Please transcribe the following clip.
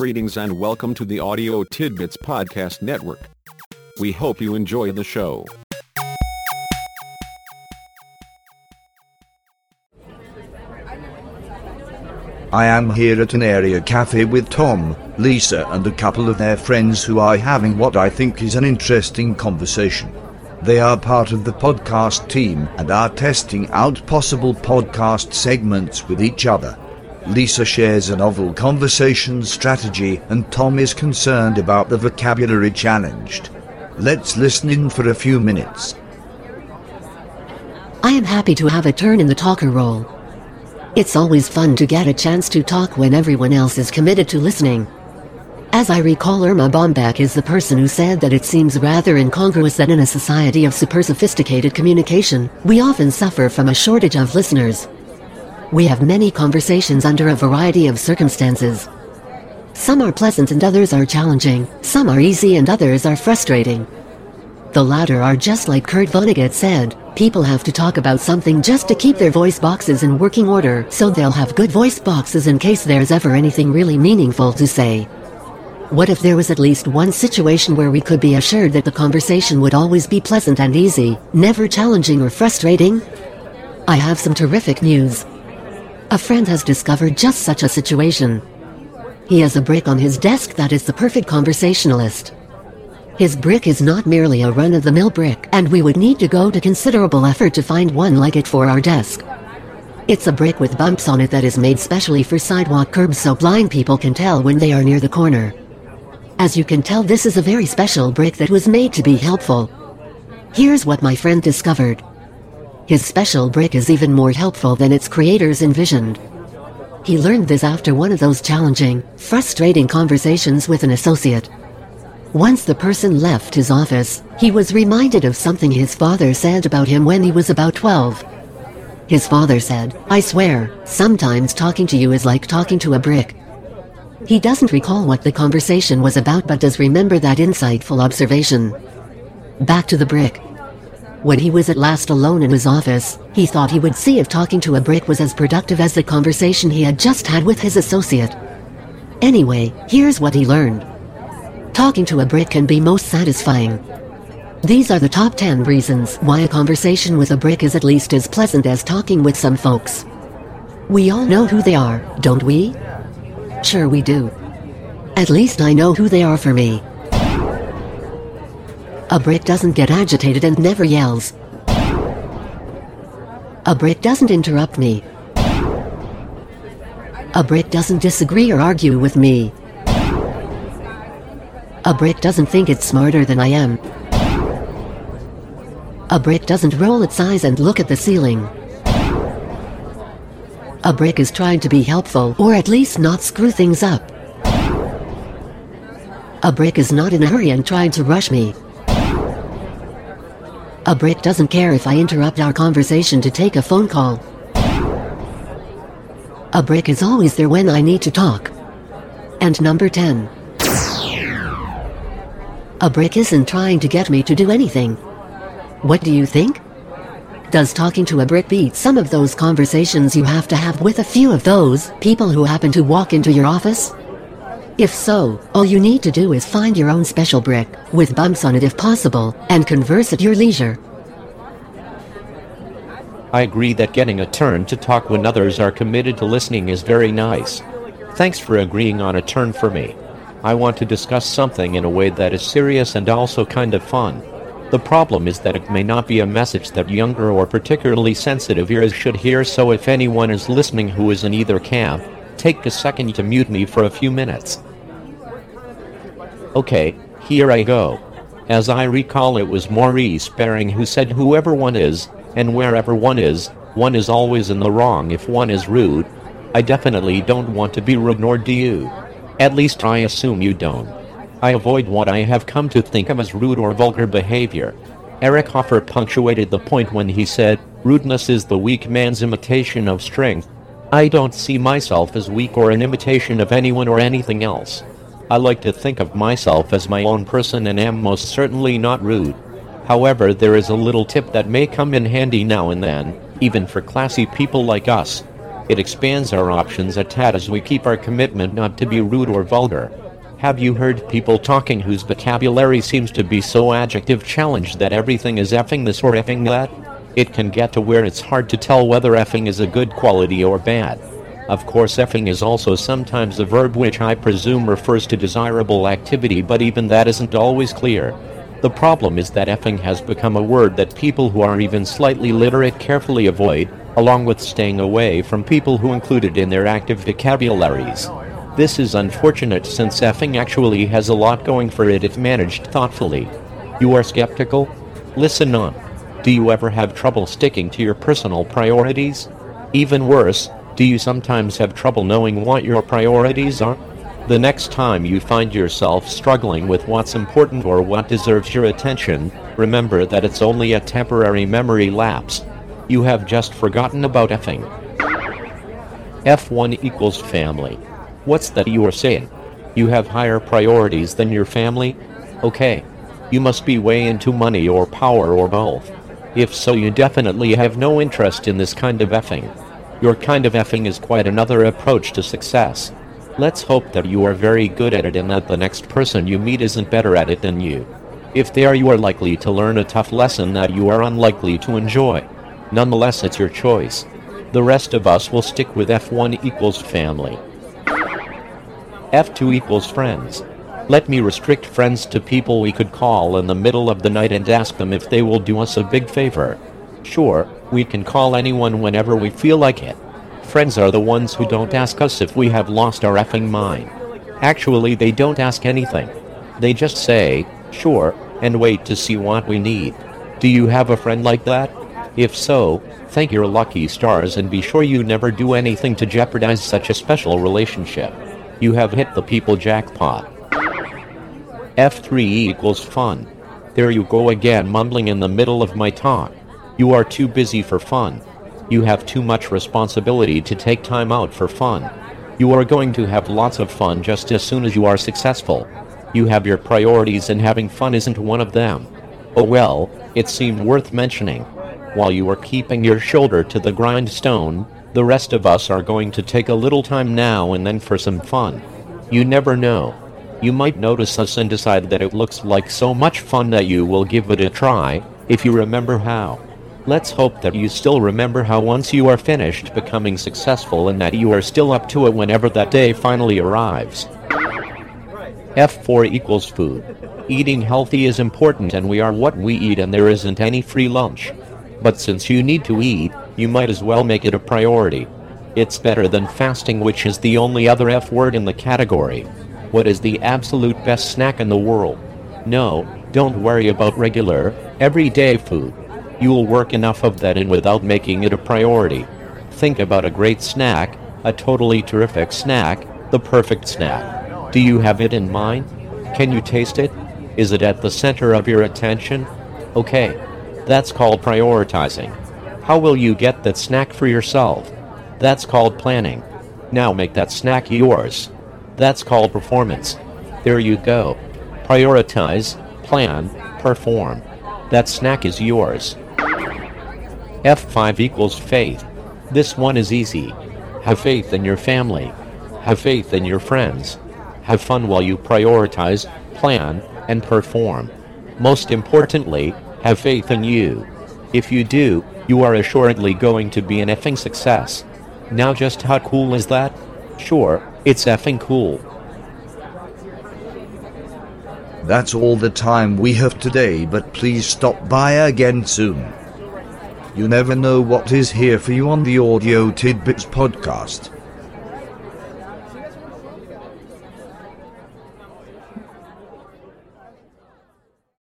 Greetings and welcome to the Audio Tidbits Podcast Network. We hope you enjoy the show. I am here at an area cafe with Tom, Lisa, and a couple of their friends who are having what I think is an interesting conversation. They are part of the podcast team and are testing out possible podcast segments with each other. Lisa shares a novel conversation strategy, and Tom is concerned about the vocabulary challenged. Let's listen in for a few minutes. I am happy to have a turn in the talker role. It's always fun to get a chance to talk when everyone else is committed to listening. As I recall Erma Bombeck is the person who said that it seems rather incongruous that in a society of super sophisticated communication, we often suffer from a shortage of listeners. We have many conversations under a variety of circumstances. Some are pleasant and others are challenging, some are easy and others are frustrating. The latter are just like Kurt Vonnegut said, people have to talk about something just to keep their voice boxes in working order so they'll have good voice boxes in case there's ever anything really meaningful to say. What if there was at least one situation where we could be assured that the conversation would always be pleasant and easy, never challenging or frustrating? I have some terrific news. A friend has discovered just such a situation. He has a brick on his desk that is the perfect conversationalist. His brick is not merely a run-of-the-mill brick, and we would need to go to considerable effort to find one like it for our desk. It's a brick with bumps on it that is made specially for sidewalk curbs so blind people can tell when they are near the corner. As you can tell this is a very special brick that was made to be helpful. Here's what my friend discovered. His special brick is even more helpful than its creators envisioned. He learned this after one of those challenging, frustrating conversations with an associate. Once the person left his office, he was reminded of something his father said about him when he was about 12. His father said, I swear, sometimes talking to you is like talking to a brick. He doesn't recall what the conversation was about but does remember that insightful observation. Back to the brick. When he was at last alone in his office, he thought he would see if talking to a brick was as productive as the conversation he had just had with his associate. Anyway, here's what he learned. Talking to a brick can be most satisfying. These are the top 10 reasons why a conversation with a brick is at least as pleasant as talking with some folks. We all know who they are, don't we? Sure we do. At least I know who they are for me. A brick doesn't get agitated and never yells. A brick doesn't interrupt me. A brick doesn't disagree or argue with me. A brick doesn't think it's smarter than I am. A brick doesn't roll its eyes and look at the ceiling. A brick is trying to be helpful or at least not screw things up. A brick is not in a hurry and trying to rush me. A brick doesn't care if I interrupt our conversation to take a phone call. A brick is always there when I need to talk. And number 10. A brick isn't trying to get me to do anything. What do you think? Does talking to a brick beat some of those conversations you have to have with a few of those people who happen to walk into your office? If so, all you need to do is find your own special brick, with bumps on it if possible, and converse at your leisure. I agree that getting a turn to talk when others are committed to listening is very nice. Thanks for agreeing on a turn for me. I want to discuss something in a way that is serious and also kind of fun. The problem is that it may not be a message that younger or particularly sensitive ears should hear so if anyone is listening who is in either camp, take a second to mute me for a few minutes. Okay, here I go. As I recall it was Maurice Baring who said whoever one is, and wherever one is, one is always in the wrong if one is rude. I definitely don't want to be rude nor do you. At least I assume you don't. I avoid what I have come to think of as rude or vulgar behavior. Eric Hoffer punctuated the point when he said, Rudeness is the weak man's imitation of strength. I don't see myself as weak or an imitation of anyone or anything else. I like to think of myself as my own person and am most certainly not rude. However, there is a little tip that may come in handy now and then, even for classy people like us. It expands our options a tad as we keep our commitment not to be rude or vulgar. Have you heard people talking whose vocabulary seems to be so adjective challenged that everything is effing this or effing that? It can get to where it's hard to tell whether effing is a good quality or bad. Of course, effing is also sometimes a verb which I presume refers to desirable activity, but even that isn't always clear. The problem is that effing has become a word that people who are even slightly literate carefully avoid, along with staying away from people who include it in their active vocabularies. This is unfortunate since effing actually has a lot going for it if managed thoughtfully. You are skeptical? Listen on. Do you ever have trouble sticking to your personal priorities? Even worse, do you sometimes have trouble knowing what your priorities are? The next time you find yourself struggling with what's important or what deserves your attention, remember that it's only a temporary memory lapse. You have just forgotten about effing. F1 equals family. What's that you are saying? You have higher priorities than your family? Okay. You must be way into money or power or both. If so, you definitely have no interest in this kind of effing. Your kind of effing is quite another approach to success. Let's hope that you are very good at it and that the next person you meet isn't better at it than you. If they are, you are likely to learn a tough lesson that you are unlikely to enjoy. Nonetheless, it's your choice. The rest of us will stick with F1 equals family. F2 equals friends. Let me restrict friends to people we could call in the middle of the night and ask them if they will do us a big favor. Sure, we can call anyone whenever we feel like it. Friends are the ones who don't ask us if we have lost our effing mind. Actually, they don't ask anything. They just say, sure, and wait to see what we need. Do you have a friend like that? If so, thank your lucky stars and be sure you never do anything to jeopardize such a special relationship. You have hit the people jackpot. F3 equals fun. There you go again mumbling in the middle of my talk. You are too busy for fun. You have too much responsibility to take time out for fun. You are going to have lots of fun just as soon as you are successful. You have your priorities and having fun isn't one of them. Oh well, it seemed worth mentioning. While you are keeping your shoulder to the grindstone, the rest of us are going to take a little time now and then for some fun. You never know. You might notice us and decide that it looks like so much fun that you will give it a try, if you remember how. Let's hope that you still remember how once you are finished becoming successful and that you are still up to it whenever that day finally arrives. F4 equals food. Eating healthy is important and we are what we eat and there isn't any free lunch. But since you need to eat, you might as well make it a priority. It's better than fasting, which is the only other F word in the category. What is the absolute best snack in the world? No, don't worry about regular, everyday food. You'll work enough of that in without making it a priority. Think about a great snack, a totally terrific snack, the perfect snack. Do you have it in mind? Can you taste it? Is it at the center of your attention? Okay, that's called prioritizing. How will you get that snack for yourself? That's called planning. Now make that snack yours. That's called performance. There you go. Prioritize, plan, perform. That snack is yours. F5 equals faith. This one is easy. Have faith in your family. Have faith in your friends. Have fun while you prioritize, plan, and perform. Most importantly, have faith in you. If you do, you are assuredly going to be an effing success. Now, just how cool is that? Sure, it's effing cool. That's all the time we have today, but please stop by again soon. You never know what is here for you on the Audio Tidbits podcast.